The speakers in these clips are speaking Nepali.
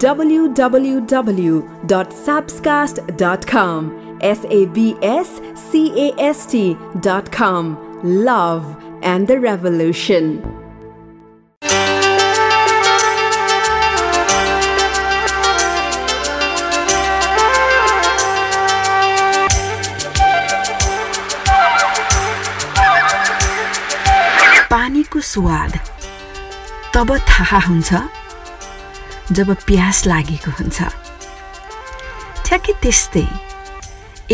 www.sabscast.com. S A B S C A S T.com. Love and the Revolution. पानीको स्वाद तब थाहा हुन्छ जब प्यास लागेको हुन्छ। ठ्याक्कै त्यस्तै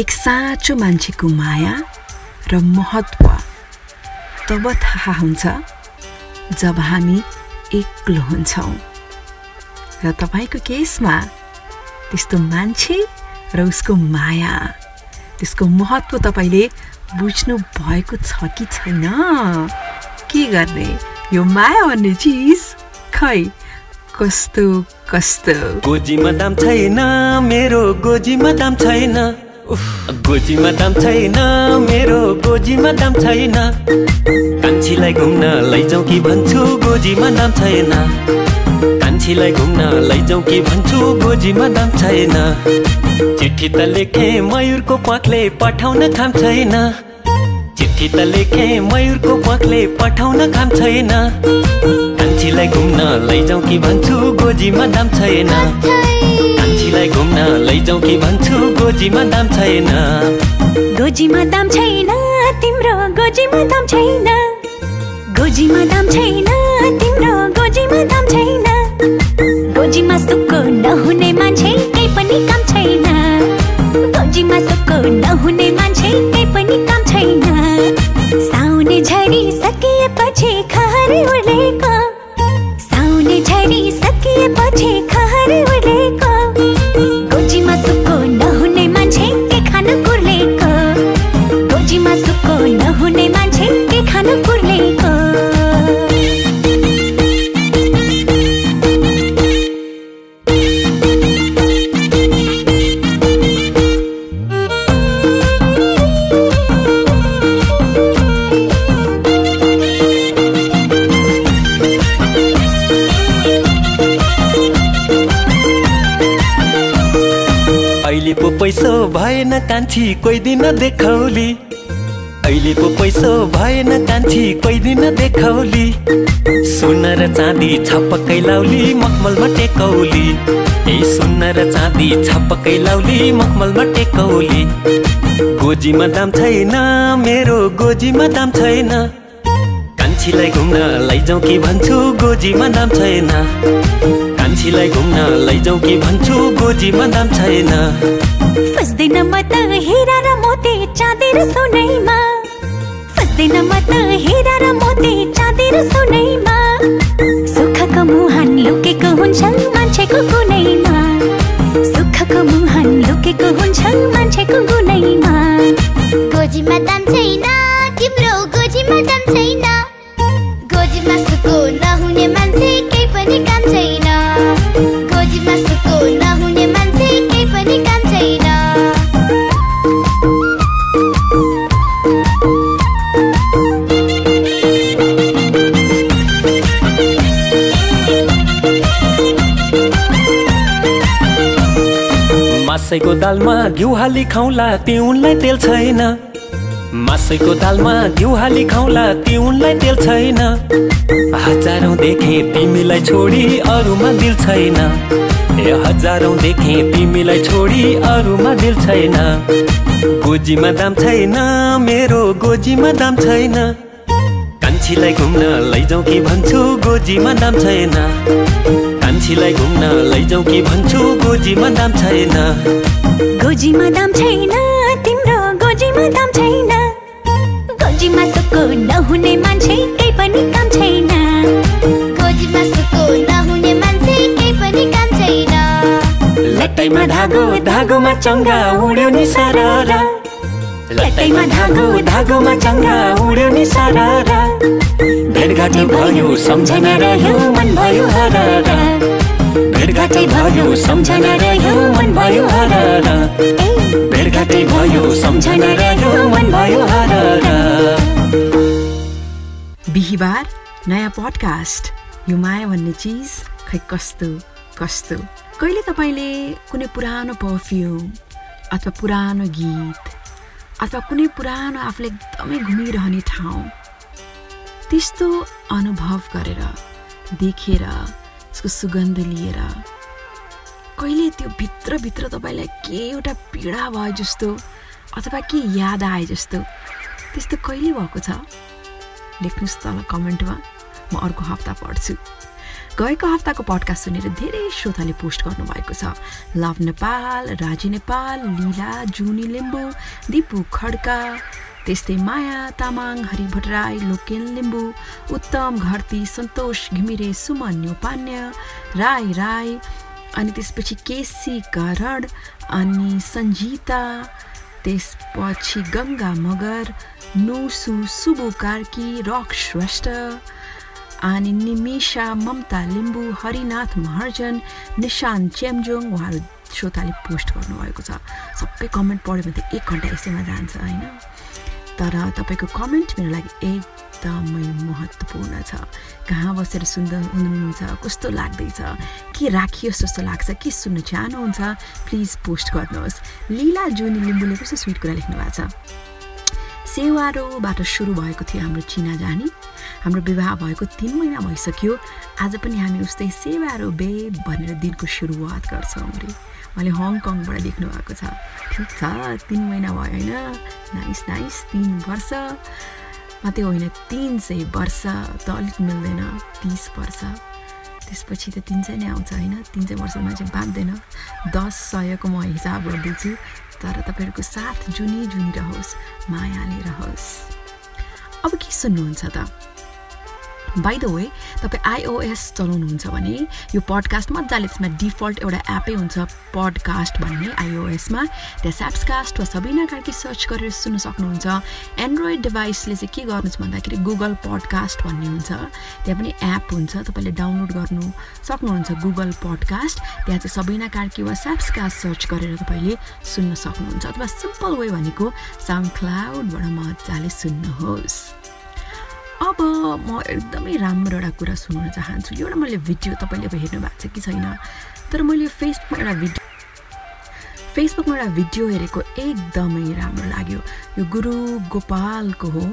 एक साँचो मान्छेको माया र महत्त्व तब थाहा हुन्छ जब हामी एक्लो हुन्छौँ। र तपाईँको केसमा त्यस्तो मान्छे र उसको माया त्यसको महत्त्व तपाईँले बुझ्नु भएको छ कि छैन? के गर्ने? यो माया भन्ने चिज खै कस्तो कस्तो? गोजीमा दाम छैन मेरो गोजीमा दाम छैन। गोजीमा दाम छैन मेरो गोजीमा दाम छैन। कान्छीलाई घुम्न लैजाउँ कि भन्छु गोजीमा दाम छैन। कान्छीलाई घुम्न लैजाउँ कि भन्छु गोजीमा दाम छैन। चिठी त लेखे मयुरको प्वाकले पठाउन काम छैन। चिठी त लेखे मयुरको प्वाकले पठाउन काम छैन। कान्छीलाई घुम्न लैजाउँ कि भन्छु गोजीमा दाम छैन। कान्छीलाई घुम्न लैजाउँ कि भन्छु गोजीमा दाम छैन। गोजीमा दाम छैन तिम्रो गोजीमा दाम छैन। गोजीमा दाम छैन तिम्रो गोजीमा दाम छैन। गोजीमा सुक्को नहुने मान्छे केही पनि काम छैन। गोजीमा सुक्को नहुने मान्छे केही पनि काम छैन। साउने झरी सकिएपछि खहरे उडेको कान्छी कोही दिन देखाउली। अहिले पो पैसो भएन कान्छी कोही दिन देखाउली। सुन र चाँदी छपक्कै लाउली मखमलमा टेकौली ए सुन र चाँदी छपक्कै लाउली मखमलमा टेकौली गोजीमा दाम छैन मेरो गोजीमा दाम छैन। कान्छीलाई घुम्न लैजाउँ कि भन्छु गोजीमा दाम छैन। कान्छीलाई घुम्न लैजाउँ कि भन्छु गोजीमा दाम छैन। फस्दैन म त हिरा र मोती चाँदी र सोनैमा। फस्दैन म त हिरा र मोती चाँदी र सोनैमा। सुखको मुहान लुकेको हुन्छ मान्छेको गुनैमा। सुखको मुहान लुकेको हुन्छ मान्छेको गुनैमा। गोजीमा दाम छैन तिम्रो गोजीमा दाम छैन। मासैको दालमा घिउ हाली खाउँला तिउनलाई तेल छैन। मासैको दालमा घिउ हाली खाउँला तिउनलाई तेल छैन। हजारौँ देखे तिमीलाई छोडी अरूमा दिल छैन। हजारौँ देखे तिमीलाई छोडी अरूमा दिल छैन। गोजीमा दाम छैन मेरो गोजीमा दाम छैन। कान्छीलाई घुम्न लैजाउँ कि भन्छु गोजीमा दाम छैन। कान्छीलाई घुम्न लैजाउँ कि भन्छु गोजीमा दाम छैन। गोजीमा दाम छैन तिम्रो गोजीमा दाम छैन। गोजीमा सुक्को नहुने मान्छे केही पनि काम छैन। गोजीमा सुको नहुने मान्छे केही पनि काम छैन। लट्टैमा धागो धागोमा चङ्गा उड्यो नि सारा लट्टैमा धागो धागोमा चङ्गा उड्यो नि सारा भेटघाटै भयो सम्झना रह्यो मन भयो हरारा। भेटघाटै भयो सम्झना रह्यो मन भयो भेटघाटै भयो सम्झना रह्यो मन भयो बिहिबार नयाँ पडकास्ट यो माया भन्ने चिज खै कस्तो कस्तो? कहिले तपाईँले कुनै पुरानो पर्फ्युम अथवा पुरानो गीत अथवा कुनै पुरानो आफूले एकदमै घुमिरहने ठाउँ त्यस्तो अनुभव गरेर देखेर यसको सुगन्ध लिएर। कहिले त्यो भित्रभित्र तपाईँलाई के एउटा पीडा भयो जस्तो अथवा के याद आए जस्तो त्यस्तो कहिले भएको छ? लेख्नुहोस् तल कमेन्टमा। म अर्को हप्ता पढ्छु। गएको हप्ताको पडकास्ट सुनेर धेरै श्रोताले पोस्ट गर्नुभएको छ। लभ नेपाल राजी नेपाल लीला जुनी लिम्बू दिपु खड्का त्यस्तै माया तामाङ हरि भट्टराई लोकेन लिम्बू उत्तम घरती सन्तोष घिमिरे सुमन न्यौपान्य राई राई अनि त्यसपछि केसी करण अनि सञ्जिता त्यसपछि गङ्गा मगर नुसु सुबु कार्की रक श्रेष्ठ अनि निमिषा ममता लिम्बू हरिनाथ महर्जन निशान चेम्जोङ उहाँहरू श्रोताले पोस्ट गर्नुभएको छ। सबै कमेन्ट पढ्यो भने त एक घन्टा यसैमा जान्छ होइन? तर तपाईँको कमेन्ट मेरो लागि एकदमै महत्त्वपूर्ण छ। कहाँ बसेर सुन्दा हुनुहुन्छ कस्तो लाग्दैछ के राखियोस् जस्तो लाग्छ के सुन्न चाहनुहुन्छ प्लिज पोस्ट गर्नुहोस्। लिला जुनी लिम्बूले कस्तो स्विट कुरा लेख्नु भएको छ? सेवारोबाट सुरु भएको थियो हाम्रो चिना जानी। हाम्रो विवाह भएको तिन महिना भइसक्यो। आज पनि हामी उस्तै सेवारो बे भनेर दिनको सुरुवात गर्छौँ अरे। उहाँले हङकङबाट लेख्नु भएको छ। ठिक छ तिन महिना भयो होइन? नाइस नाइस तिन वर्ष। मात्रै होइन तिन सय वर्ष त अलिक मिल्दैन तिस वर्ष। त्यसपछि त तिन सय नै आउँछ होइन? तिन सय वर्षमा चाहिँ बाँध्दैन दस सयको म हिसाब गर्दैछु तर तपाईँहरूको साथ जुनी जुनी रहोस् मायाले रहोस्। अब के सुन्नुहुन्छ त? बाई द वे तपाईँ आइओएस चलाउनुहुन्छ भने यो पडकास्ट मजाले त्यसमा डिफल्ट एउटा एपै हुन्छ पडकास्ट भन्ने आइओएसमा त्यहाँ स्याप्सकास्ट वा सबिना कार्की सर्च गरेर सुन्न सक्नुहुन्छ। एन्ड्रोइड डिभाइसले चाहिँ के गर्नुहोस् भन्दाखेरि गुगल पडकास्ट भन्ने हुन्छ। त्यहाँ पनि एप हुन्छ तपाईँले डाउनलोड गर्नु सक्नुहुन्छ गुगल पडकास्ट त्यहाँ चाहिँ सबिना कार्की वा स्याप्सकास्ट सर्च गरेर तपाईँले सुन्न सक्नुहुन्छ। अथवा सिम्पल वे भनेको साउन्ड क्लाउडबाट मजाले सुन्नुहोस्। अब म एकदमै राम्रो एउटा कुरा सुनाउन चाहन्छु। एउटा मैले भिडियो तपाईँले अब हेर्नु भएको छ कि छैन। तर मैले फेसबुकमा एउटा भिडियो फेसबुकमा एउटा भिडियो हेरेको एकदमै राम्रो लाग्यो। यो गुरु गोपालको हो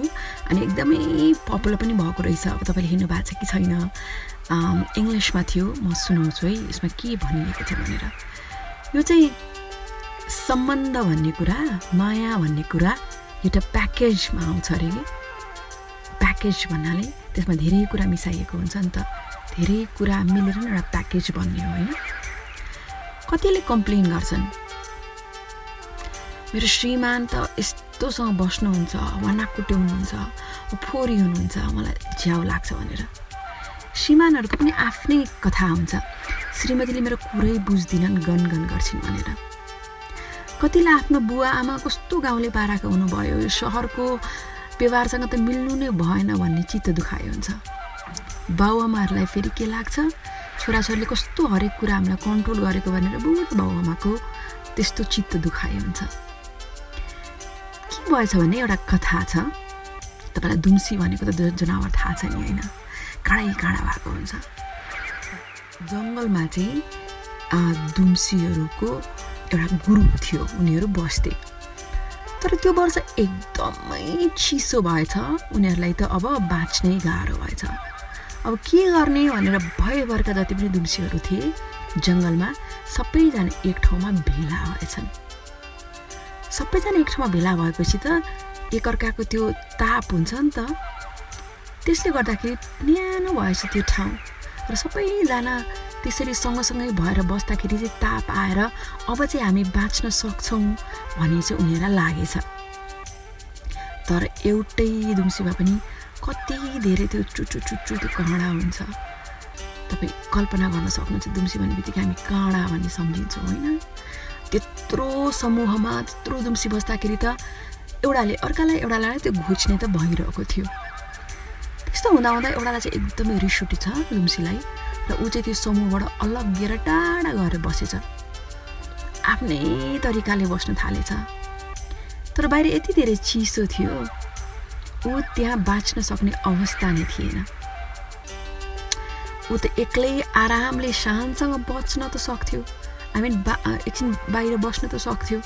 अनि एकदमै पपुलर पनि भएको रहेछ। अब तपाईँले हेर्नु भएको छ कि छैन। इङ्ग्लिसमा थियो। म सुनाउँछु है। यसमा के भनिएको छ भनेर। यो चाहिँ सम्बन्ध भन्ने कुरा माया भन्ने कुरा एउटा प्याकेजमा आउँछ अरे प्याकेज भन्नाले त्यसमा धेरै कुरा मिसाइएको हुन्छ नि त। धेरै कुरा मिलेर नै एउटा प्याकेज बन्ने हो होइन। कतिले कम्प्लेन गर्छन् मेरो श्रीमान त यस्तोसँग बस्नुहुन्छ वानाकुटे हुनुहुन्छ फोरी हुनुहुन्छ मलाई झ्याउ लाग्छ भनेर। श्रीमानहरूको पनि आफ्नै कथा हुन्छ। श्रीमतीले मेरो कुरै बुझ्दिनन् गनगन गर्छिन् भनेर। कतिलाई आफ्नो बुवा आमा कस्तो गाउँले पाराको हुनुभयो यो सहरको व्यवहारसँग त मिल्नु नै भएन भन्ने चित्त दुखाइ हुन्छ। बाबुआमाहरूलाई फेरि के लाग्छ? छोराछोरीले कस्तो हरेक कुरा हामीलाई कन्ट्रोल गरेको भनेर बुढो बाबुआमाको त्यस्तो चित्त दुखाइ हुन्छ। के भएछ भने एउटा कथा छ। तपाईँलाई दुम्सी भनेको त जनावर थाहा छ नि होइन। काँडै काँडा भएको हुन्छ। जङ्गलमा चाहिँ दुम्सीहरूको एउटा ग्रुप थियो। उनीहरू बस्थे। तर त्यो वर्ष एकदमै चिसो भएछ। उनीहरूलाई त अब बाँच्नै गाह्रो भएछ। अब के गर्ने भनेर भयभरका जति पनि दुम्सीहरू थिए जङ्गलमा सबैजना एक ठाउँमा भेला भएछन्। सबैजना एक ठाउँमा भेला भएपछि त एकअर्काको त्यो ताप हुन्छ नि त। त्यसले गर्दाखेरि न्यानो भएछ त्यो ठाउँ। र सबैजना त्यसरी सँगसँगै भएर बस्दाखेरि चाहिँ ताप आएर अब चाहिँ हामी बाँच्न सक्छौँ भन्ने चाहिँ उनीहरूलाई लागेछ। तर एउटै दुम्सीमा पनि कति धेरै त्यो चुचु चुचु त्यो काँडा हुन्छ। तपाईँ कल्पना गर्न सक्नुहुन्छ दुम्सी भन्ने बित्तिकै हामी काँडा भन्ने सम्झिन्छौँ होइन? त्यत्रो समूहमा त्यत्रो दुम्सी बस्दाखेरि त एउटाले अर्कालाई एउटालाई त्यो घुच्ने त भइरहेको थियो। त्यस्तो हुँदा एउटालाई चाहिँ एकदमै रिस उठेछ दुम्सीलाई। र ऊ चाहिँ त्यो समूहबाट अलग्गिएर टाढा गएर बसेछ। आफ्नै तरिकाले बस्न थालेछ। तर बाहिर यति धेरै चिसो थियो ऊ त्यहाँ बाँच्न सक्ने अवस्था नै थिएन। ऊ त एक्लै आरामले शानसँग बच्न त सक्थ्यो। आई मिन बा एकछिन बाहिर बस्न त सक्थ्यो।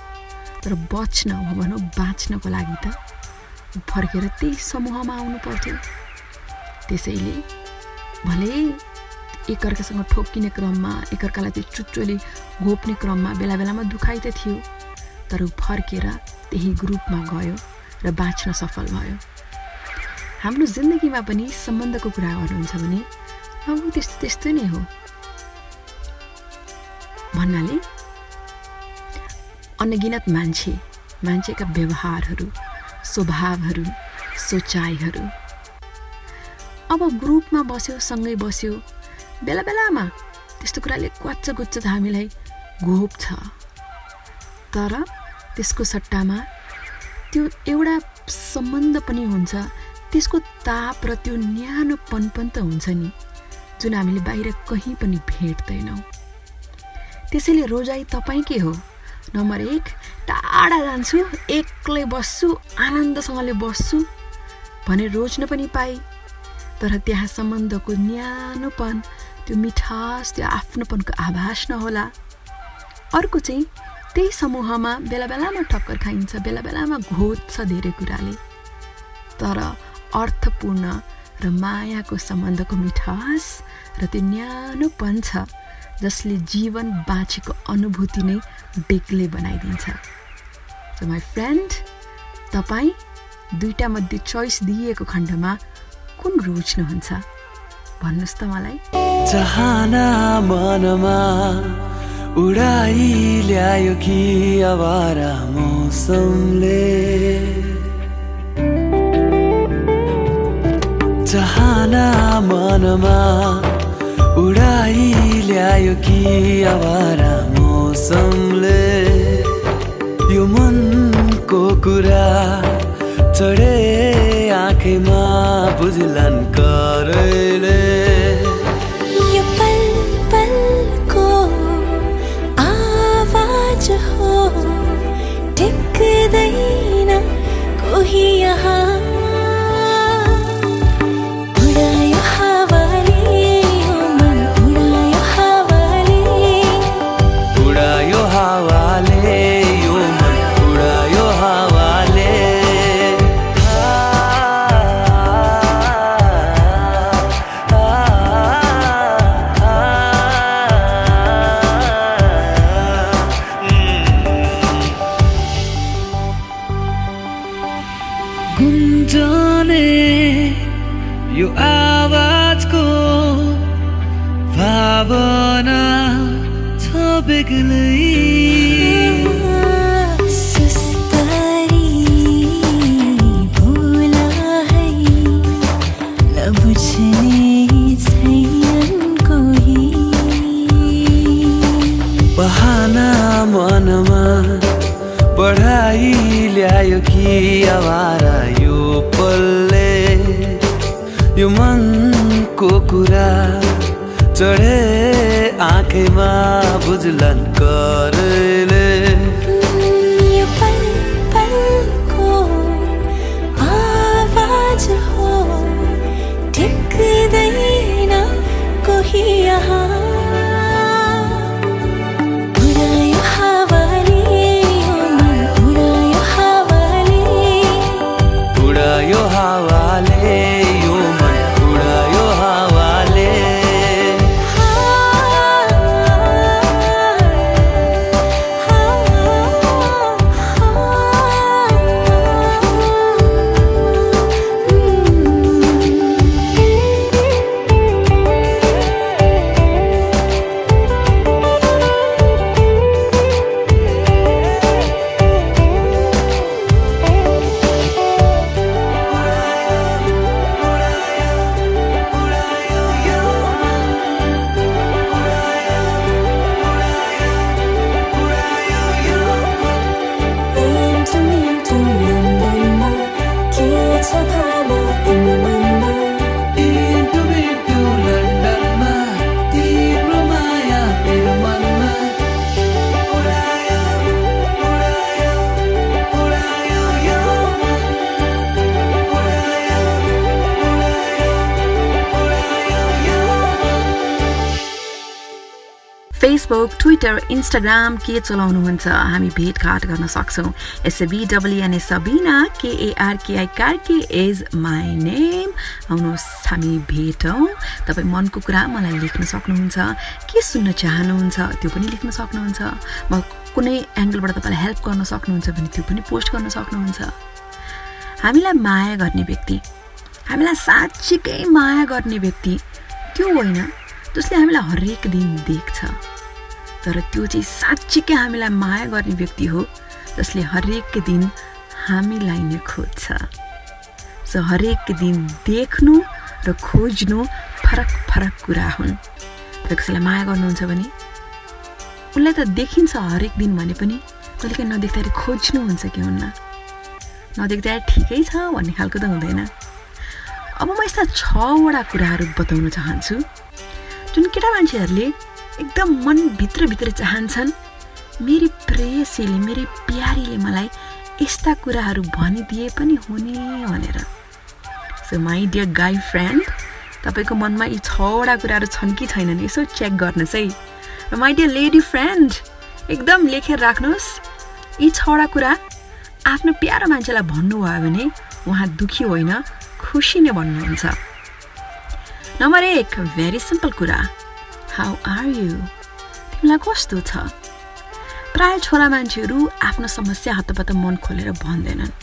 तर बच्न हो भनौँ बाँच्नको लागि त फर्केर त्यही समूहमा आउनु पर्थ्यो। त्यसैले भले एकअर्कासँग ठोक्किने क्रममा एकअर्कालाई त्यो चुच्चोले घोप्ने क्रममा बेला बेलामा दुखाइ त थियो। तर फर्केर त्यही ग्रुपमा गयो र बाँच्न सफल भयो। हाम्रो जिन्दगीमा पनि सम्बन्धको कुरा गर्नुहुन्छ भने अब त्यस्तो त्यस्तै नै हो। भन्नाले अनगिनत मान्छे मान्छेका व्यवहारहरू स्वभावहरू सोचाइहरू। अब ग्रुपमा बस्यो सँगै बस्यो बेला बेलामा त्यस्तो कुराले क्वाच्च गुच्च त हामीलाई घोप्छ तर त्यसको सट्टामा त्यो एउटा सम्बन्ध पनि हुन्छ त्यसको ताप र त्यो न्यानोपन पनि त हुन्छ नि जुन हामीले बाहिर कहीँ पनि भेट्दैनौँ। त्यसैले रोजाइ तपाईँकै हो? नम्बर एक टाढा जान्छु एक्लै बस्छु आनन्दसँगले बस्छु भनेर रोज्न पनि पाएँ। तर त्यहाँ सम्बन्धको न्यानोपन त्यो मिठास त्यो आफ्नोपनको आभास नहोला। अर्को चाहिँ त्यही समूहमा बेला बेलामा ठक्कर खाइन्छ बेला बेलामा घोच्छ धेरै कुराले। तर अर्थपूर्ण र मायाको सम्बन्धको मिठास र त्यो न्यानोपन छ जसले जीवन बाँचेको अनुभूति नै बेग्लै बनाइदिन्छ। सो माई फ्रेन्ड तपाईँ दुईवटा मध्ये चोइस दिइएको खण्डमा कुन रोज्नुहुन्छ? भन्नुहोस् त मलाई। चाहना मनमा उडाइ ल्यायो कि आवारा मौसमले। चाहना मनमा उडाइ ल्यायो कि आवारा मौसमले। यो मनको कुरा चढे आँखैमा बुझलान् करैले यो पल पलको आवाज हो टिक्दैन कोही यहाँ बहाना मनमा पढाइ ल्यायो कि आवारा यो पल्ले यो मनको कुरा। चढे आँखैमा बुझलन करले। ट्विटर इन्स्टाग्राम के चलाउनुहुन्छ? हामी भेटघाट गर्न सक्छौँ। SB WNA Sabina KARKI Karki is my name आउनुहोस् हामी भेटौँ। तपाईँ मनको कुरा मलाई लेख्न सक्नुहुन्छ। के सुन्न चाहनुहुन्छ त्यो पनि लेख्न सक्नुहुन्छ। म कुनै एङ्गलबाट तपाईँलाई हेल्प गर्न सक्नुहुन्छ भने त्यो पनि पोस्ट गर्न सक्नुहुन्छ। हामीलाई माया गर्ने व्यक्ति। हामीलाई साँच्चीकै माया गर्ने व्यक्ति त्यो होइन जसले हामीलाई हरेक दिन देख्छ। तर त्यो चाहिँ साँच्चीकै हामीलाई माया गर्ने व्यक्ति हो जसले हरेक दिन हामीलाई नै खोज्छ। सो हरेक दिन देख्नु र खोज्नु फरक फरक कुरा हुन्। र कसैलाई माया गर्नुहुन्छ भने? उसलाई त देखिन्छ हरेक दिन भने पनि कहिलेकाहीँ नदेख्दाखेरि खोज्नुहुन्छ कि हुन्न? नदेख्दा ठिकै छ भन्ने खालको त हुँदैन। अब म यस्ता छवटा कुराहरू बताउन चाहन्छु। जुन केटा मान्छेहरूले एकदम मनभित्रभित्र चाहन्छन्। मेरी प्रेयसीले मेरी प्यारीले मलाई यस्ता कुराहरू भनिदिए पनि हुने भनेर। So my dear guy friend तपाईँको मनमा यी छवटा कुराहरू छन् कि छैनन् यसो चेक गर्नुहोस् है। र माई डियर लेडी फ्रेन्ड एकदम लेखेर राख्नुहोस् यी छवटा कुरा आफ्नो प्यारो मान्छेलाई भन्नुभयो भने उहाँ दुखी होइन खुसी नै भन्नुहुन्छ। नम्बर एक भेरी सिम्पल कुरा। हाउ आर यु तिमीलाई कस्तो छ? प्राय छोरा मान्छेहरू आफ्नो समस्या हतपत मन खोलेर भन्दैनन्।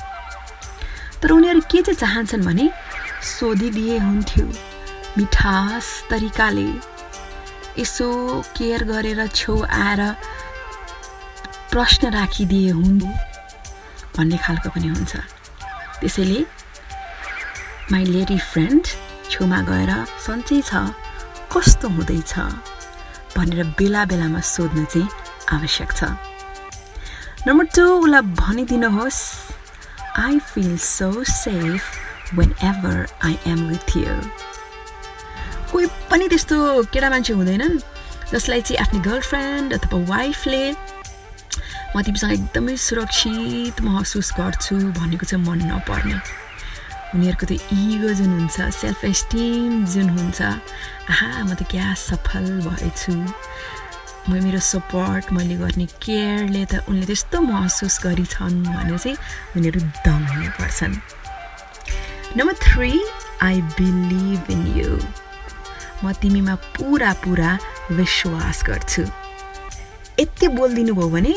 तर उनीहरू के चाहिँ चाहन्छन् भने सोधिदिए हुन्थ्यो। मिठास तरिकाले। यसो केयर गरेर छेउ आएर प्रश्न राखिदिए हुन् भन्ने खालको पनि हुन्छ। त्यसैले माई लेडी फ्रेन्ड छेउमा गएर सन्चै छ। कस्तो हुँदैछ भनेर बेला बेलामा सोध्न चाहिँ आवश्यक छ। नम्बर टू उसलाई भनिदिनुहोस् I feel so safe whenever I am with you कोही पनि त्यस्तो केटा मान्छे हुँदैनन् जसलाई चाहिँ आफ्नो गर्लफ्रेन्ड अथवा वाइफले म तिमीसँग एकदमै सुरक्षित महसुस गर्छु भनेको चाहिँ मन नपर्ने। उनीहरूको त्यो इगो जुन हुन्छ सेल्फ एस्टिम जुन हुन्छ आहा म त क्या सफल भएछु। म मेरो सपोर्ट मैले गर्ने केयरले त उनले त्यस्तो महसुस गरिछन् भने चाहिँ उनीहरू दम्ने पर्छन् number three I believe in you म तिमीमा पुरा पुरा विश्वास गर्छु। यति बोलिदिनु भयो भने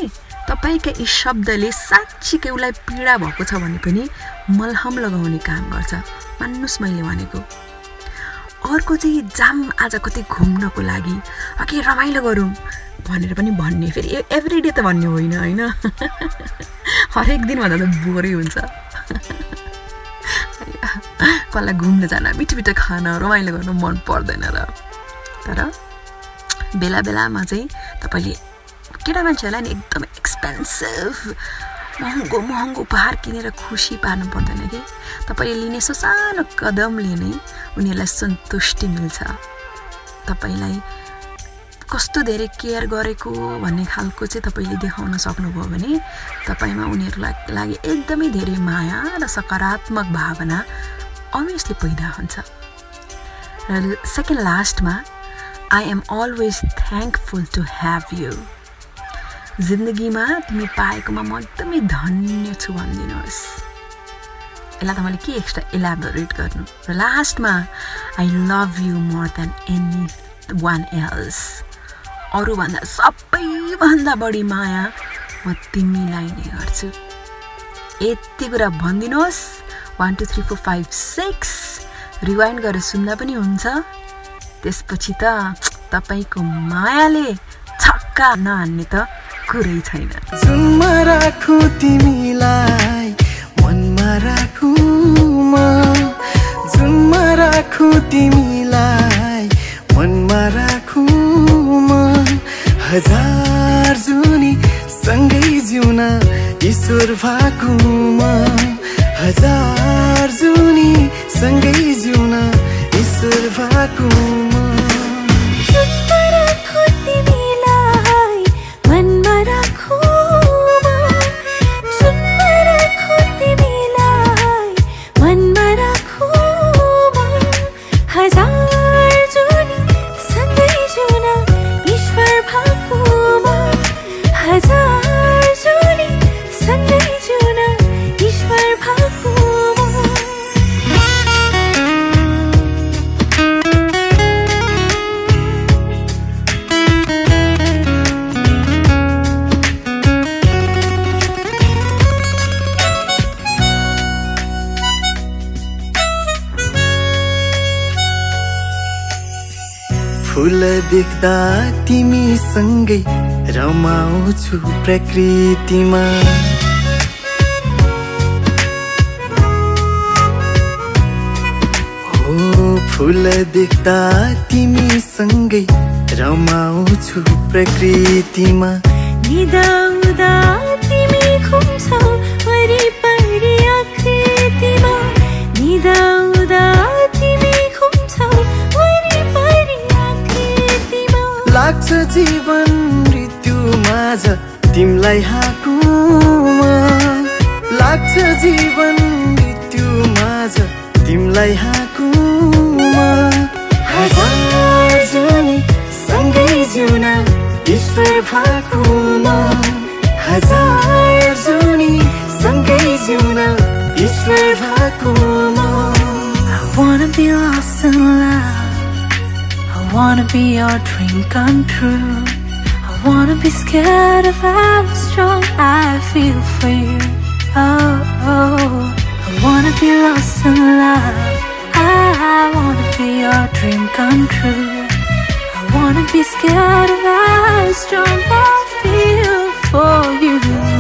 तपाईँका यी शब्दले साँच्चीकै उसलाई पीडा भएको छ भने पनि मलहम लगाउने काम गर्छ। मान्नुहोस् मैले भनेको। अर्को चाहिँ जाम आज कतै घुम्नको लागि। के रमाइलो गरौँ भनेर पनि भन्ने। फेरि एभ्री डे त भन्ने होइन होइन? हरेक दिन भन्दा त बोरै हुन्छ? कसलाई घुम्न जान मिठो मिठो खान रमाइलो गर्नु मन पर्दैन र। तर बेला बेलामा चाहिँ तपाईँले केटा मान्छेहरूलाई नि एकदमै एक्सपेन्सिभ महँगो महँगो उपहार किनेर खुसी पार्नु पर्दैन कि? तपाईँले लिने सानो कदमले नै उनीहरूलाई सन्तुष्टि मिल्छ। तपाईँलाई कस्तो धेरै केयर गरेको भन्ने खालको चाहिँ तपाईँले देखाउन सक्नुभयो भने तपाईँमा उनीहरूलाई लागि एकदमै धेरै माया र सकारात्मक भावना अभियसली पैदा हुन्छ। र सेकेन्ड लास्टमा I am always thankful to have you जिन्दगीमा तिमी पाएकोमा म एकदमै धन्य छु भनिदिनुहोस्। यसलाई त मैले के एक्स्ट्रा इलाबोरेट गर्नु? र लास्टमा I love you more than anyone else अरूभन्दा सबैभन्दा बढी माया म तिमीलाई नै गर्छु। यति कुरा भनिदिनुहोस्। One two three four five six rewind गरेर सुन्दा पनि हुन्छ। त्यसपछि त तपाईँको मायाले छक्का नहान्ने त। कुरै छैन। जुनमा राखु तिमीलाई मनमा राखु म। जुनमा राखु तिमीलाई मनमा राखु म। हजार जुनी सँगै जिउन ईश्वर भएको म हजार जुनी सँगै जिउन ईश्वर भएको म फुल देख्दा तिमीसँगै रमाउँछु प्रकृतिमा। फुल देख्दा तिमीसँगै रमाउँछु प्रकृतिमा। निदाउँदा तिमी खुम्छौ वरिपरि लाग्छ जीवन मृत्यु माझ तिमीलाई हाकुमा। लाग्छ जीवन मृत्यु माझ तिमीलाई हाकुमा। हजार जुनी सँगै जिउन ईश्वर भाकुमा। हजार जुनी सँगै जिउन ईश्वर भाकुमा। I wanna be lost in love. I wanna be your dream come true. I wanna be scared of how strong I feel for you. Oh, oh. I wanna be lost in love. I wanna be your dream come true. I wanna be scared of how strong I feel for you.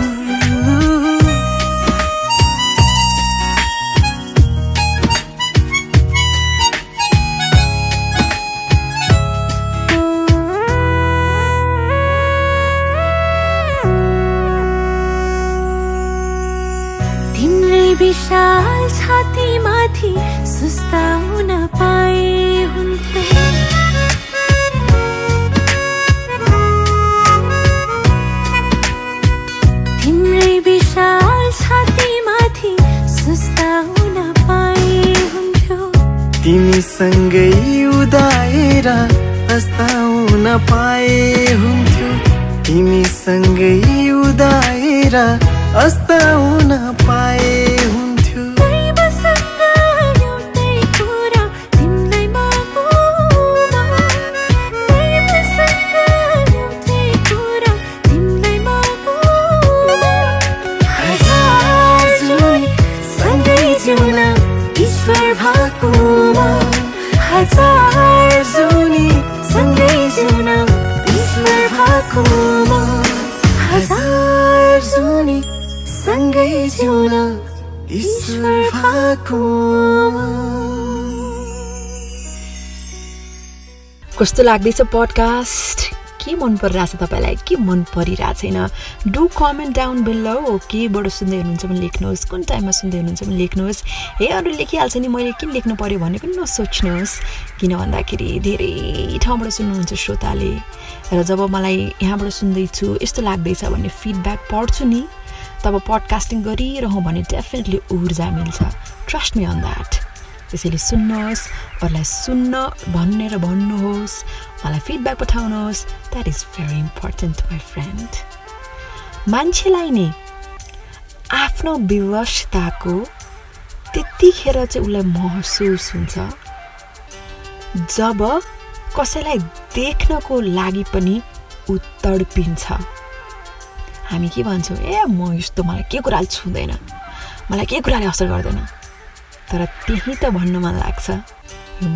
कस्तो लाग्दैछ पडकास्ट के मन परिरहेछ तपाईँलाई? के मन परिरहेको छैन? डु कमेन्ट डाउन बिलो केबाट सुन्दै हुनुहुन्छ भने लेख्नुहोस् कुन टाइममा सुन्दै हुनुहुन्छ भने लेख्नुहोस्। हे अरू लेखिहाल्छ नि मैले किन लेख्नु पऱ्यो भन्ने पनि नसोच्नुहोस्। किन भन्दाखेरि धेरै ठाउँबाट सुन्नुहुन्छ श्रोताले। र जब मलाई यहाँबाट सुन्दैछु यस्तो लाग्दैछ भन्ने फिडब्याक पढ्छु नि तब पडकास्टिङ गरिरहँ भने डेफिनेटली ऊर्जा मिल्छ। ट्रस्ट मी अन द्याट त्यसैले सुन्नुहोस् अरूलाई सुन्न भनेर भन्नुहोस् मलाई फिडब्याक पठाउनुहोस्। That is very important my friend मान्छेलाई नि आफ्नो विवशताको त्यतिखेर चाहिँ उसलाई महसुस हुन्छ। जब कसैलाई देख्नको लागि पनि ऊ हामी के भन्छौँ ए म यस्तो मलाई के कुराले छुँदैन। मलाई के कुराले असर गर्दैन। तर त्यही त भन्नु मन लाग्छ।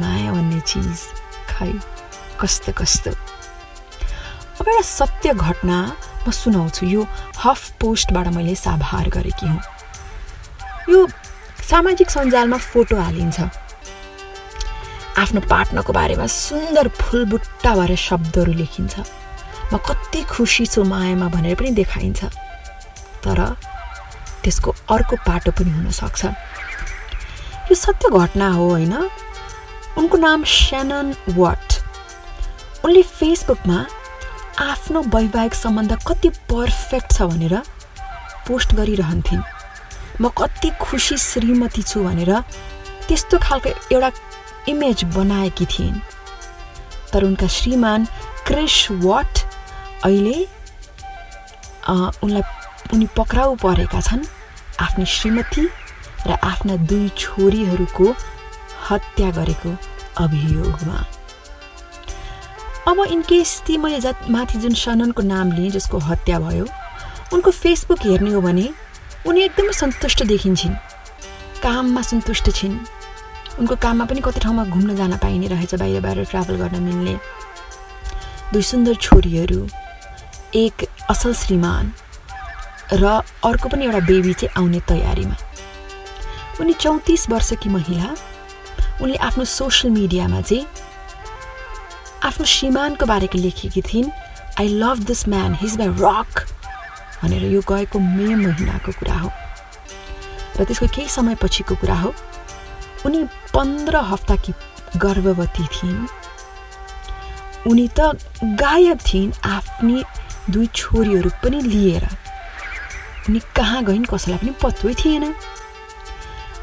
माया भन्ने चिज खै कस्तो कस्तो। अब एउटा सत्य घटना म सुनाउँछु। यो हफ पोस्टबाट मैले साभार गरेकी हुँ। यो सामाजिक सञ्जालमा फोटो हालिन्छ। आफ्नो पार्टनरको बारेमा सुन्दर फुलबुट्टा भएर शब्दहरू लेखिन्छ। म कति खुसी छु मायामा भनेर पनि देखाइन्छ। तर त्यसको अर्को पाटो पनि हुनसक्छ। यो सत्य घटना हो होइन? उनको नाम स्यानन वाट उनले फेसबुकमा आफ्नो वैवाहिक सम्बन्ध कति पर्फेक्ट छ भनेर पोस्ट गरिरहन्थिन्। म कति खुसी श्रीमती छु भनेर त्यस्तो खालको एउटा इमेज बनाएकी थिइन्। तर उनका श्रीमान क्रिस वाट अहिले उनलाई उनी पक्राउ परेका छन्। आफ्नी श्रीमती र आफ्ना दुई छोरीहरूको हत्या गरेको अभियोगमा। अब इनकेस ती मैले जत माथि जुन सननको नाम लिएँ जसको हत्या भयो उनको फेसबुक हेर्ने हो भने उनी एकदमै सन्तुष्ट देखिन्छन्। काममा सन्तुष्ट छिन्। उनको काममा पनि कति ठाउँमा घुम्न जान पाइने रहेछ बाहिर बाहिर ट्राभल गर्न मिल्ने। दुई सुन्दर छोरीहरू एक असल श्रीमान र अर्को पनि एउटा बेबी चाहिँ आउने तयारीमा। उनी चौतिस वर्षकी महिला। उनले आफ्नो सोसियल मिडियामा चाहिँ आफ्नो श्रीमानको बारेमा लेखेकी थिइन् I love this man he's my rock भनेर। यो गएको मे महिनाको कुरा हो। र त्यसको केही समय पछिको कुरा हो। उनी पन्ध्र हप्ताकी गर्भवती थिइन्। उनी त गायब थिइन् आफ्नी दुई छोरीहरू पनि लिएर। उनी कहाँ गइन् कसैलाई पनि पत्तै थिएन।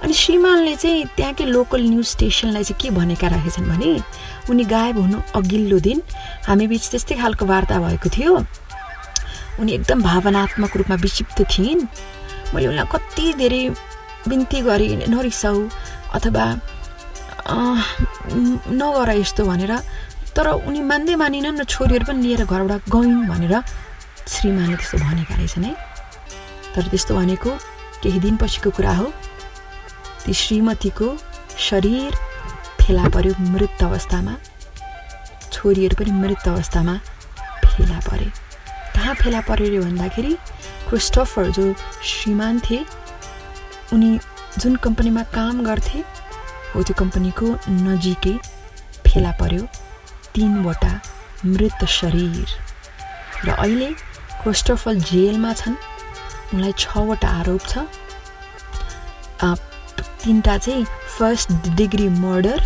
अनि श्रीमानले चाहिँ त्यहाँकै लोकल न्युज स्टेसनलाई चाहिँ के भनेका रहेछन् भने उनी गायब हुनु अघिल्लो दिन हामी बिच त्यस्तै खालको वार्ता भएको थियो। उनी एकदम भावनात्मक रूपमा विक्षिप्त थिइन्। मैले उनलाई कति धेरै बिन्ती गरेँ नरिसाउ अथवा नगर यस्तो भनेर तर उनी मान्दै मानिनन् र छोरीहरू पनि लिएर घरबाट गइन् भनेर श्रीमानले त्यस्तो भनेका रहेछन् है। तर त्यस्तो भनेको केही दिनपछिको कुरा हो। ती श्रीमतीको शरीर फेला पर्यो मृत अवस्थामा। छोरीहरू पनि मृत अवस्थामा फेला परे। कहाँ फेला पऱ्यो भन्दाखेरि क्रिस्टोफर जो श्रीमान थिए उनी जुन कम्पनीमा काम गर्थे हो त्यो कम्पनीको नजिकै फेला पर्यो तिनवटा मृत शरीर। र अहिले क्रिस्टोफर जेलमा छन्। उनलाई छवटा आरोप छ। तिनवटा चाहिँ फर्स्ट डिग्री मर्डर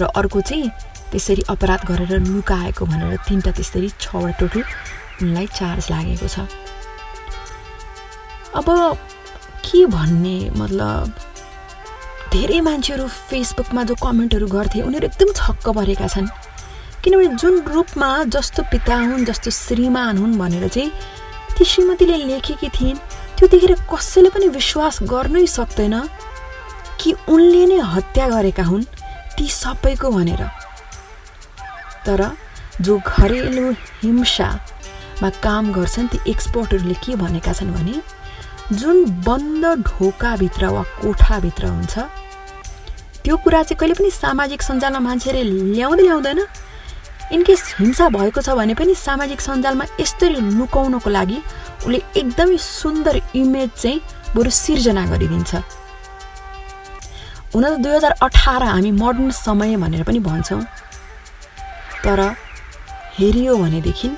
र अर्को चाहिँ त्यसरी अपराध गरेर लुकाएको भनेर तिनवटा त्यसरी छवटा टोटल उनलाई चार्ज लागेको छ। अब के भन्ने मतलब? धेरै मान्छेहरू फेसबुकमा जो कमेन्टहरू गर्थे उनीहरू एकदम छक्क परेका छन्। किनभने जुन रूपमा जस्तो पिता हुन् जस्तो श्रीमान हुन् भनेर चाहिँ ती श्रीमतीले लेखेकी थिइन् त्यो देखेर कसैले पनि विश्वास गर्नै सक्दैन। कि उनले नै हत्या गरेका हुन् ती सबैको भनेर। तर जो घरेलु हिंसामा काम गर्छन् ती एक्सपर्टहरूले के भनेका छन् भने जुन बन्द ढोकाभित्र वा कोठाभित्र हुन्छ त्यो कुरा चाहिँ कहिले पनि सामाजिक सञ्जालमा मान्छेले ल्याउँदै ल्याउँदैन। इनकेस हिंसा भएको छ भने पनि सामाजिक सञ्जालमा यस्तरी लुकाउनको लागि उसले एकदमै सुन्दर इमेज चाहिँ बरु सिर्जना गरिदिन्छ। हुन त दुई हजार अठार हामी मोडर्न समय भनेर पनि भन्छौँ। तर हेरियो भनेदेखि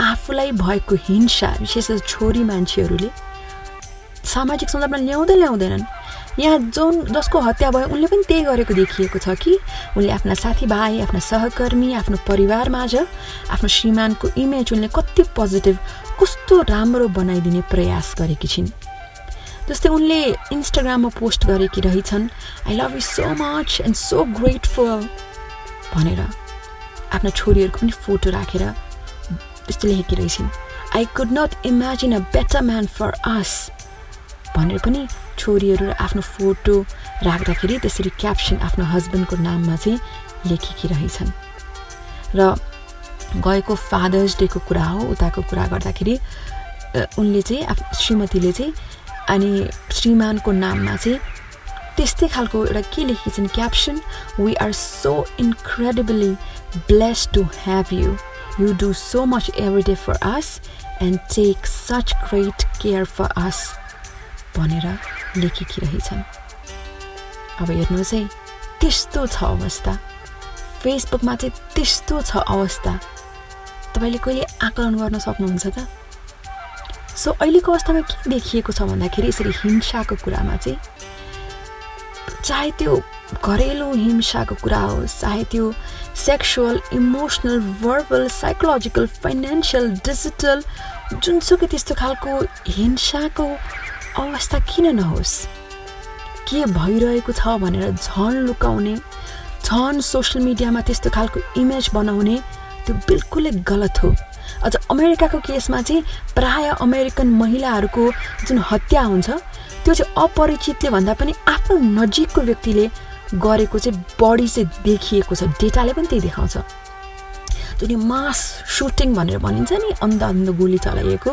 आफूलाई भएको हिंसा विशेष छोरी मान्छेहरूले सामाजिक सन्दर्भमा ल्याउँदै ल्याउँदैनन्। यहाँ जुन जसको हत्या भयो उनले पनि त्यही गरेको देखिएको छ कि उनले आफ्ना साथीभाइ आफ्ना सहकर्मी आफ्नो परिवारमाझ आफ्नो श्रीमानको इमेज उनले कति पोजिटिभ कस्तो राम्रो बनाइदिने प्रयास गरेकी छिन्। जस्तै उनले इन्स्टाग्राममा पोस्ट गरेकी रहेछन्। I love you so much and so grateful भनेर आफ्ना छोरीहरूको पनि फोटो राखेर त्यस्तो लेखेकी रहेछन्। I could not imagine a better man for us भनेर पनि छोरीहरू आफ्नो फोटो राख्दाखेरि त्यसरी क्याप्सन आफ्नो हस्बेन्डको नाममा चाहिँ लेखेकी रहेछन्। र गएको फादर्स डेको कुरा हो उताको कुरा गर्दाखेरि उनले चाहिँ श्रीमतीले चाहिँ अनि श्रीमानको नाममा चाहिँ त्यस्तै खालको एउटा के लेखेको छन् caption we are so incredibly bless to have you you do so much every day for us and take such great care for us भनेर लेखेकी रहेछन्। अब हेर्नुहोस् है त्यस्तो छ अवस्था। फेसबुकमा चाहिँ त्यस्तो छ अवस्था। तपाईँले कहिले आकलन गर्न सक्नुहुन्छ त? सो अहिलेको अवस्थामा के देखिएको छ भन्दाखेरि यसरी हिंसाको कुरामा चाहिँ चाहे त्यो घरेलु हिंसाको कुरा होस् चाहे त्यो sexual emotional verbal psychological financial digital जुनसुकै त्यस्तो खालको हिंसाको अवस्था किन नहोस्? के भइरहेको छ भनेर झन लुकाउने झन सोसियल मिडियामा त्यस्तो खालको इमेज बनाउने त्यो बिल्कुलै गलत हो। अझ अमेरिकाको केसमा चाहिँ प्राय अमेरिकन महिलाहरूको जुन हत्या हुन्छ त्यो चाहिँ अपरिचितले भन्दा पनि आफ्नो नजिकको व्यक्तिले गरेको चाहिँ बढी चाहिँ देखिएको छ डेटाले पनि त्यही देखाउँछ। जुन मास सुटिङ भनेर भनिन्छ नि अन्ध अन्ध गोली चलाइएको।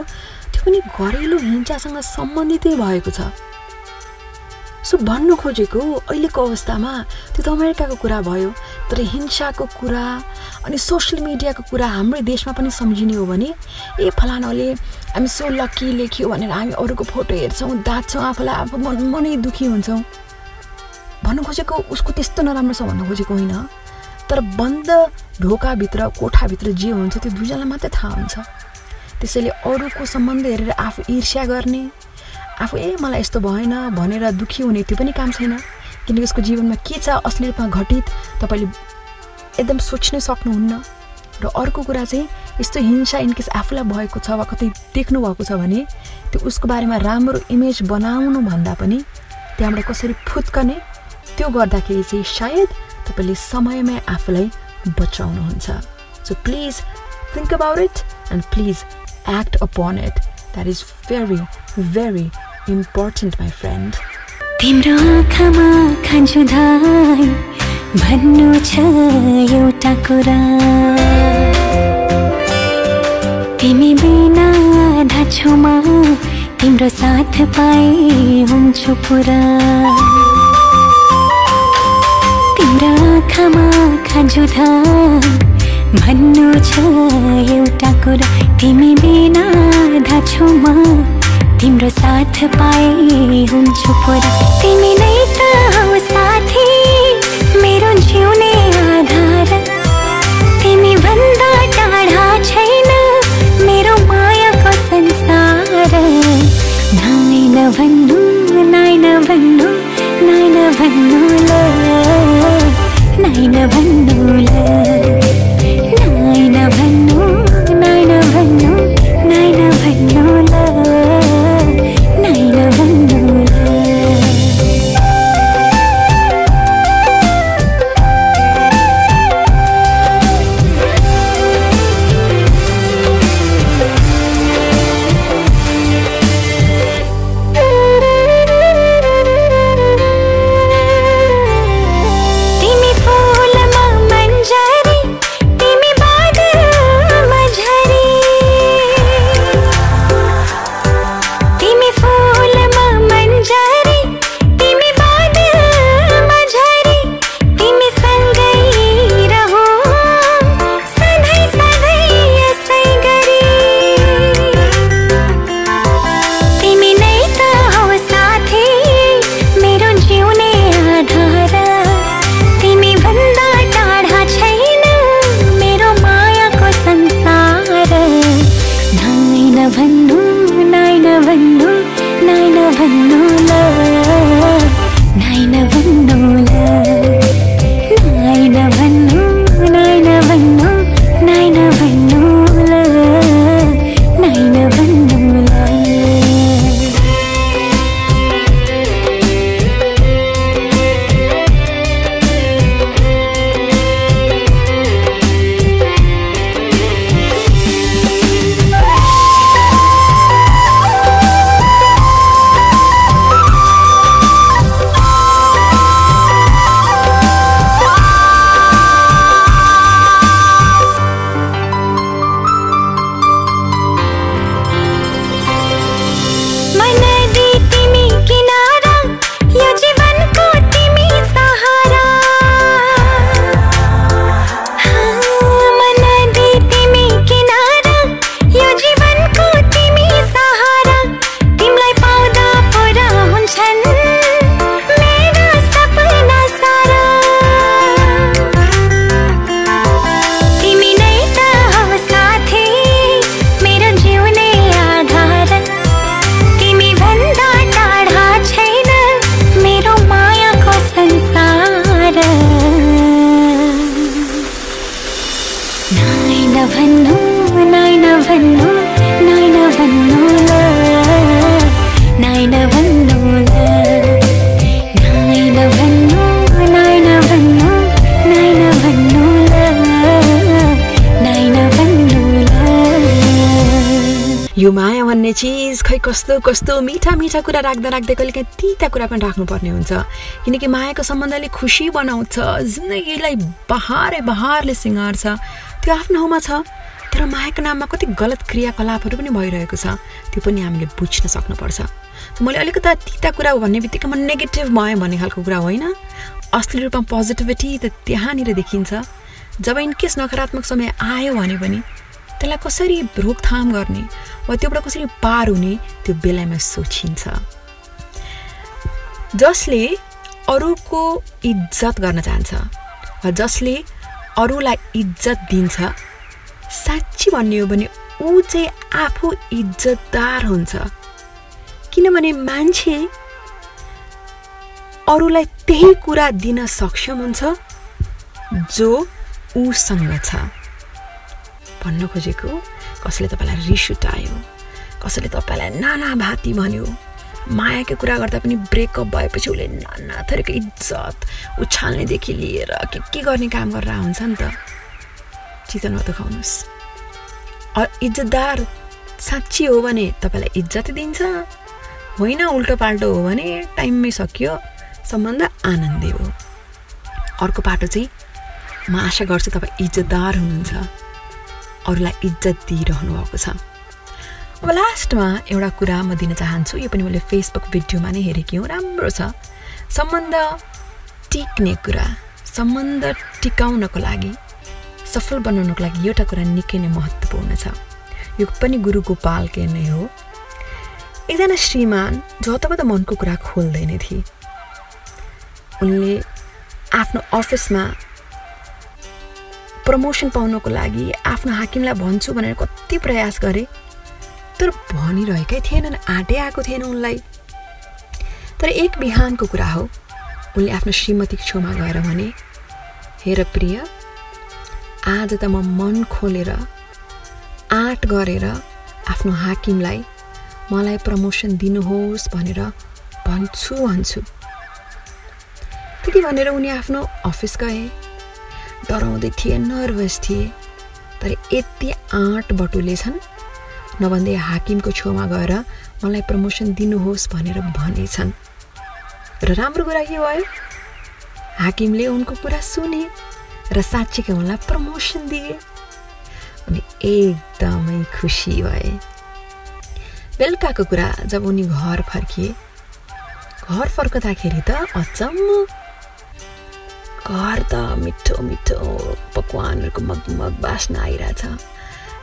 त्यो पनि घरेलु हिंसासँग सम्बन्धितै भएको छ। सो भन्नु खोजेको अहिलेको अवस्थामा त्यो त अमेरिकाको कुरा भयो तर हिंसाको कुरा अनि सोसियल मिडियाको कुरा हाम्रै देशमा पनि सम्झिने हो भने ए फलानाले हामी सो लक्की लेख्यो भनेर हामी अरूको फोटो हेर्छौँ दाँच्छौँ आफूलाई आफू मन मनै दुःखी हुन्छौँ। भन्नु खोजेको उसको त्यस्तो नराम्रो छ भन्नु खोजेको होइन। तर बन्द ढोकाभित्र कोठाभित्र जे हुन्छ त्यो दुईजनालाई मात्रै थाहा हुन्छ। त्यसैले अरूको सम्बन्ध हेरेर आफू ईर्ष्या गर्ने आफू ए मलाई यस्तो भएन भनेर दुःखी हुने त्यो पनि काम छैन। किनकि उसको जीवनमा के छ असली रूपमा घटित तपाईँले एकदम सोच्नै सक्नुहुन्न। र अर्को कुरा चाहिँ यस्तो हिंसा इनकेस आफूलाई भएको छ वा कतै देख्नु भएको छ भने त्यो उसको बारेमा राम्रो इमेज बनाउनु भन्दा पनि त्यहाँबाट कसरी फुत्कने त्यो गर्दाखेरि चाहिँ सायद तपाईँले समयमै आफूलाई बचाउनुहुन्छ। So please think about it and please act upon it that is very very important my friend तिम्रो आँखामा खान्छु धाई भन्नु छ एउटा कुरा। तिमी बिना धाछोमा तिम्रो साथ पाए हुन्छु पुरा। तिम्रो आँखामा खान्छु धाई भन्नु छ एउटा कुरा तिमी बिना धाछोमा। तिम्रो साथ पाए हुन्छु पुरा। तिमी नै त हौ साथी मेरो जिउने यो माया भन्ने चिज खै कस्तो कस्तो मिठा मिठा कुरा राख्दा राख्दै कहिले काहीँ तिता कुरा पनि राख्नुपर्ने हुन्छ। किनकि मायाको सम्बन्धले खुसी बनाउँछ जिन्दगीलाई बहारै बहारले सिँगार्छ। त्यो आफ्नो ठाउँमा छ तर मायाको नाममा कति गलत क्रियाकलापहरू पनि भइरहेको छ त्यो पनि हामीले बुझ्न सक्नुपर्छ। मैले अलिकता तिता कुरा भन्ने बित्तिकै म नेगेटिभ भयो भन्ने खालको कुरा होइन। असली रूपमा पोजिटिभिटी त त्यहाँनिर देखिन्छ। जब इनकेस नकारात्मक समय आयो भने पनि त्यसलाई कसरी रोकथाम गर्ने वा त्योबाट कसरी पार हुने त्यो बेलामा सोचिन्छ। जसले अरूको इज्जत गर्न चाहन्छ वा जसले अरूलाई इज्जत दिन्छ साँच्ची भन्ने हो भने ऊ चाहिँ आफू इज्जतदार हुन्छ। किनभने मान्छे अरूलाई त्यही कुरा दिन सक्षम हुन्छ जो ऊसँग छ। भन्न खोजेको? कसैले तपाईँलाई रिस उठायो? कसैले तपाईँलाई नाना भाती भन्यो? मायाको कुरा गर्दा पनि ब्रेकअप भएपछि उसले नाना थरीको इज्जत उछाल्नेदेखि लिएर के के गर्ने काम गरेर हुन्छ नि त? चित्त नदुखाउनुहोस् इज्जतदार साँच्ची हो भने तपाईँलाई इज्जत दिन्छ? होइन उल्टो पाल्टो हो भने टाइममै सकियो। सम्बन्ध आनन्दै हो। अर्को पाटो चाहिँ म आशा गर्छु तपाईँ इज्जतदार हुनुहुन्छ। अरूलाई इज्जत दिइरहनु भएको छ। अब लास्टमा एउटा कुरा म दिन चाहन्छु। यो पनि मैले फेसबुक भिडियोमा नै हेरेकी हौँ। राम्रो छ। सम्बन्ध टिक्ने कुरा। सम्बन्ध टिकाउनको लागि सफल बनाउनको लागि एउटा कुरा निकै नै महत्त्वपूर्ण छ। यो पनि गुरु गोपालकै नै हो। एकजना श्रीमान जताबाट मनको कुरा खोल्दैन थिए उनले आफ्नो अफिसमा प्रमोसन पाउनको लागि आफ्नो हाकिमलाई भन्छु भनेर कति प्रयास गरे तर भनिरहेकै थिएनन् आँटै आएको थिएन उनलाई। तर एक बिहानको कुरा हो उनले आफ्नो श्रीमतीको छेउमा गएर भने हेर प्रिय आज त म मन खोलेर आँट गरेर आफ्नो हाकिमलाई मलाई प्रमोसन दिनुहोस् भनेर भन्छु भन्छु। त्यति भनेर उनी आफ्नो अफिस गए। डराउँदै थिए नर्भस थिए। तर यति आँट बटुलेछन् नभन्दै हाकिमको छेउमा गएर मलाई प्रमोसन दिनुहोस् भनेर भनेछन्। र राम्रो कुरा के भयो? हाकिमले उनको कुरा सुने र साँच्चीकै उनलाई प्रमोसन दिए। उनी एकदमै खुसी भए। बेलुकाको कुरा जब उनी घर फर्किए घर फर्कँदाखेरि त अचम्म घर त मिठो मिठो पकवानहरूको मगमग बास्न आइरहेछ।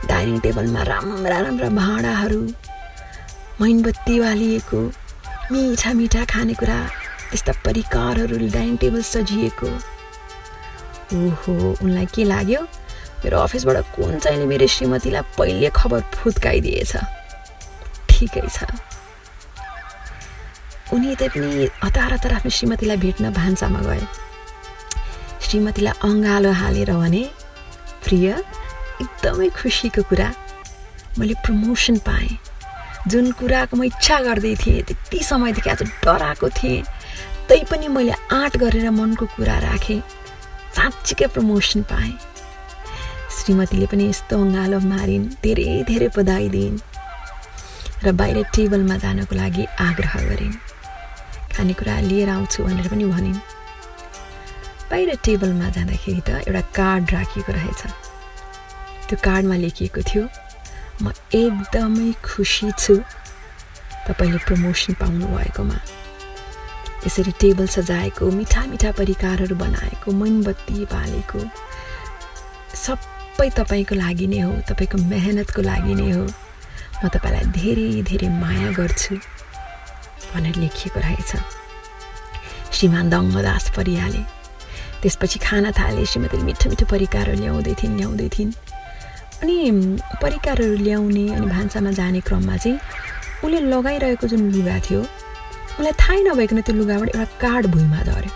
डाइनिङ टेबलमा राम्रा राम्रा भाँडाहरू मैनबत्ती बालिएको मिठा मिठा खानेकुरा त्यस्ता परिकारहरूले डाइनिङ टेबल सजिएको। ओहो उनलाई के लाग्यो? मेरो अफिसबाट कुन चाहिँले मेरो श्रीमतीलाई पहिले खबर फुत्काइदिएछ। ठिकै छ। उनी त पनि हतार हतार आफ्नो श्रीमतीलाई भेट्न भान्सामा गए। श्रीमतीलाई अँगालो हालेर भने प्रिय एकदमै खुसीको कुरा मैले प्रमोसन पाएँ। जुन कुराको म इच्छा गर्दै थिएँ त्यति समयदेखि आज डराएको थिएँ। तैपनि मैले आँट गरेर मनको कुरा राखेँ साँच्चीकै प्रमोसन पाएँ। श्रीमतीले पनि यस्तो अँगालो मारिन् धेरै धेरै बधाई दिइन् र बाहिर टेबलमा जानको लागि आग्रह गरिन्। खानेकुरा लिएर आउँछु भनेर पनि भनिन्। बाहिर टेबलमा जाँदाखेरि त एउटा कार्ड राखिएको रहेछ। त्यो कार्डमा लेखिएको थियो म एकदमै खुसी छु तपाईँले प्रमोसन पाउनु भएकोमा यसरी टेबल सजाएको मिठा मिठा परिकारहरू बनाएको मैनबत्ती बालेको सबै तपाईँको लागि नै हो तपाईँको मेहनतको लागि नै हो। म तपाईँलाई धेरै धेरै माया गर्छु भनेर लेखिएको रहेछ। श्रीमान दङ्गदास परिहाले त्यसपछि खाना थाले श्रीमतीले मिठो मिठो परिकारहरू ल्याउँदै थिइन् ल्याउँदै थिइन्। अनि परिकारहरू ल्याउने अनि भान्सामा जाने क्रममा चाहिँ उसले लगाइरहेको जुन लुगा थियो उसलाई थाहै नभइकन त्यो लुगाबाट एउटा कार्ड भुइँमा झऱ्यो।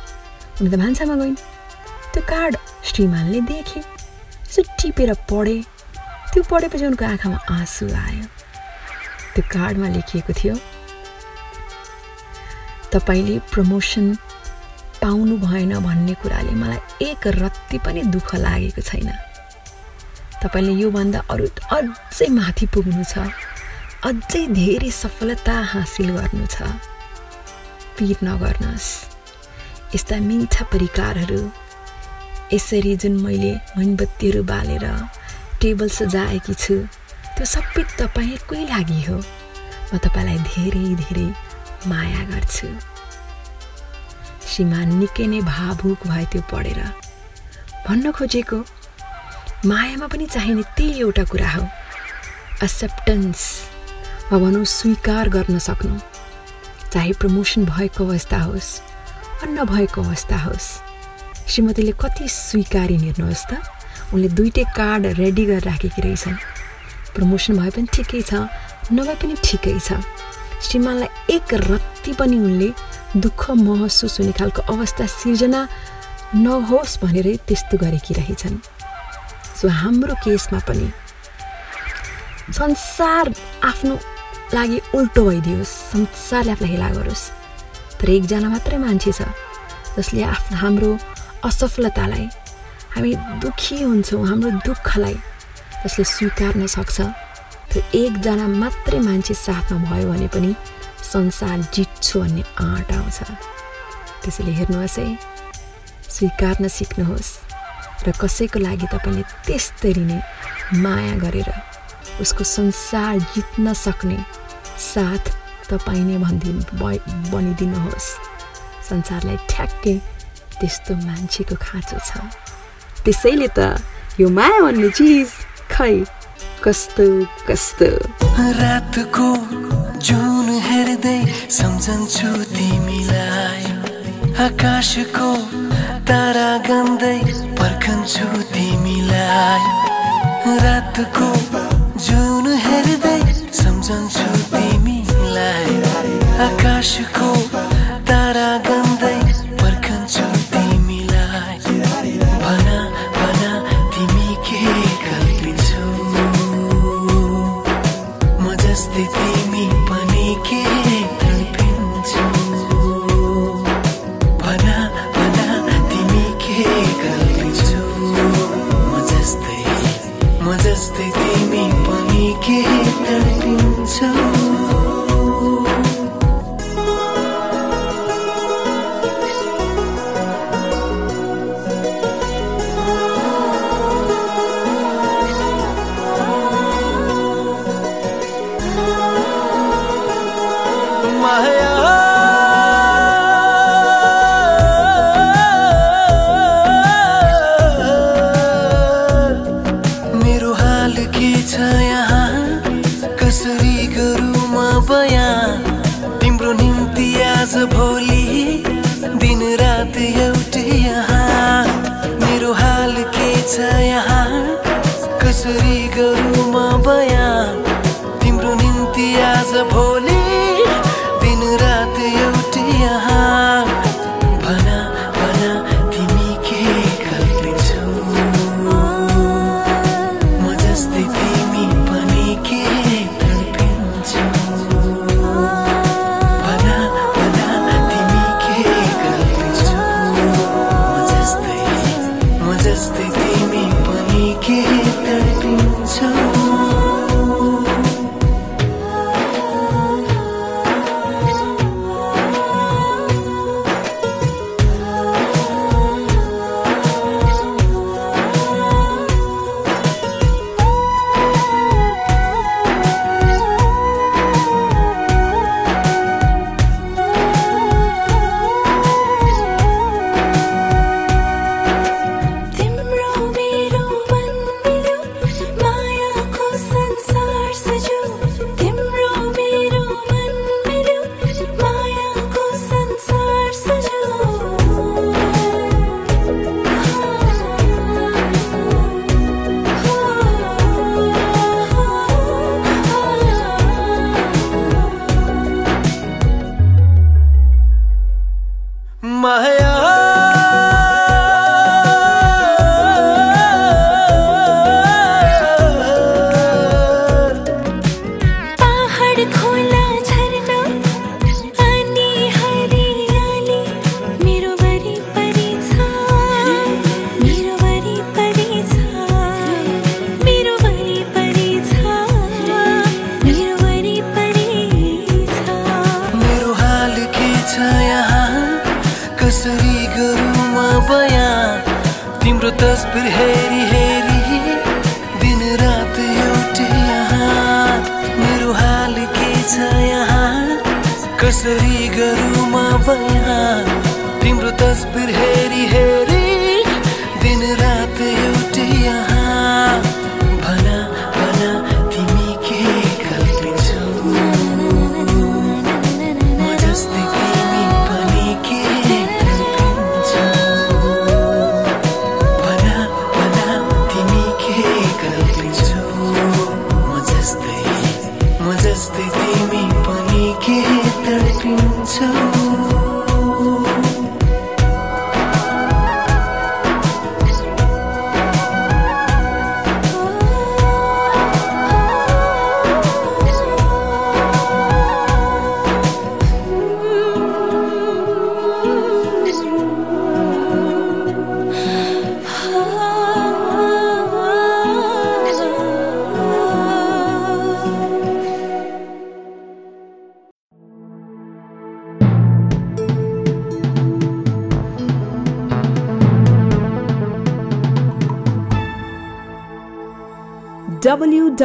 उनी त भान्सामा गइन्। त्यो कार्ड श्रीमानले देखे। यसो टिपेर पढे। त्यो पढेपछि उनको आँखामा आँसु आयो। त्यो कार्डमा लेखिएको थियो तपाईँले प्रमोसन पाउनु भएन भन्ने कुराले मलाई एक रत्ती पनि दुःख लागेको छैन। तपाईँले योभन्दा अरू अझै माथि पुग्नु छ अझै धेरै सफलता हासिल गर्नु छ। पिर नगर्नुहोस्। यस्ता मिठा परिकारहरू यसरी जुन मैले मोमबत्तीहरू बालेर टेबल सजाएकी छु त्यो सबै तपाईँकै लागि हो? म तपाईँलाई धेरै धेरै माया गर्छु। श्रीमान निकै नै भावुक भयो त्यो पढेर। भन्न खोजेको मायामा पनि चाहिने त्यही एउटा कुरा हो। एक्सेप्टेन्स वा भनौँ स्वीकार गर्न सक्नु। चाहे प्रमोसन भएको अवस्था होस् वा नभएको अवस्था होस् श्रीमतीले कति स्वीकारी हेर्नुहोस् त? उनले दुइटै कार्ड रेडी गरेर राखेकी रहेछन्। प्रमोसन भए पनि ठिकै छ नभए पनि ठिकै छ। श्रीमानलाई एक रत्ती पनि उनले दुःख महसुस हुने खालको अवस्था सिर्जना नहोस् भनेरै त्यस्तो गरेकी रहेछन्। सो हाम्रो केसमा पनि संसार आफ्नो लागि उल्टो भइदियोस् संसारले आफूलाई हेला गरोस्। तर एकजना मात्रै मान्छे छ जसले आफ्नो हाम्रो असफलतालाई हामी दुःखी हुन्छौँ हाम्रो दुःखलाई जसले स्वीकार्न सक्छ। त्यो एकजना मात्रै मान्छे साथमा भयो भने पनि संसार जित्छु भन्ने आँट आउँछ। त्यसैले हेर्नुहोस् है स्वीकार्न सिक्नुहोस् र कसैको लागि तपाईँले त्यस्तरी नै माया गरेर उसको संसार जित्न सक्ने साथ तपाईँ नै भनिदिनु बनिदिनुहोस् संसारलाई ठ्याक्कै त्यस्तो मान्छेको खाँचो छ। त्यसैले त यो माया भन्ने चिज खै कस्तो कस्तो। रातको जुन हेर्दै सम्झन्छु तिमीलाई। आकाशको तारा गन्दै पर्खन्छु तिमीलाई। रातको जुन हेर्दै सम्झन्छु तिमीलाई। आकाशको तारा जस्तै तिमी पनि के तडपिन्छौ भन भन तिमी के म जस्तै म जस्तै तिमी के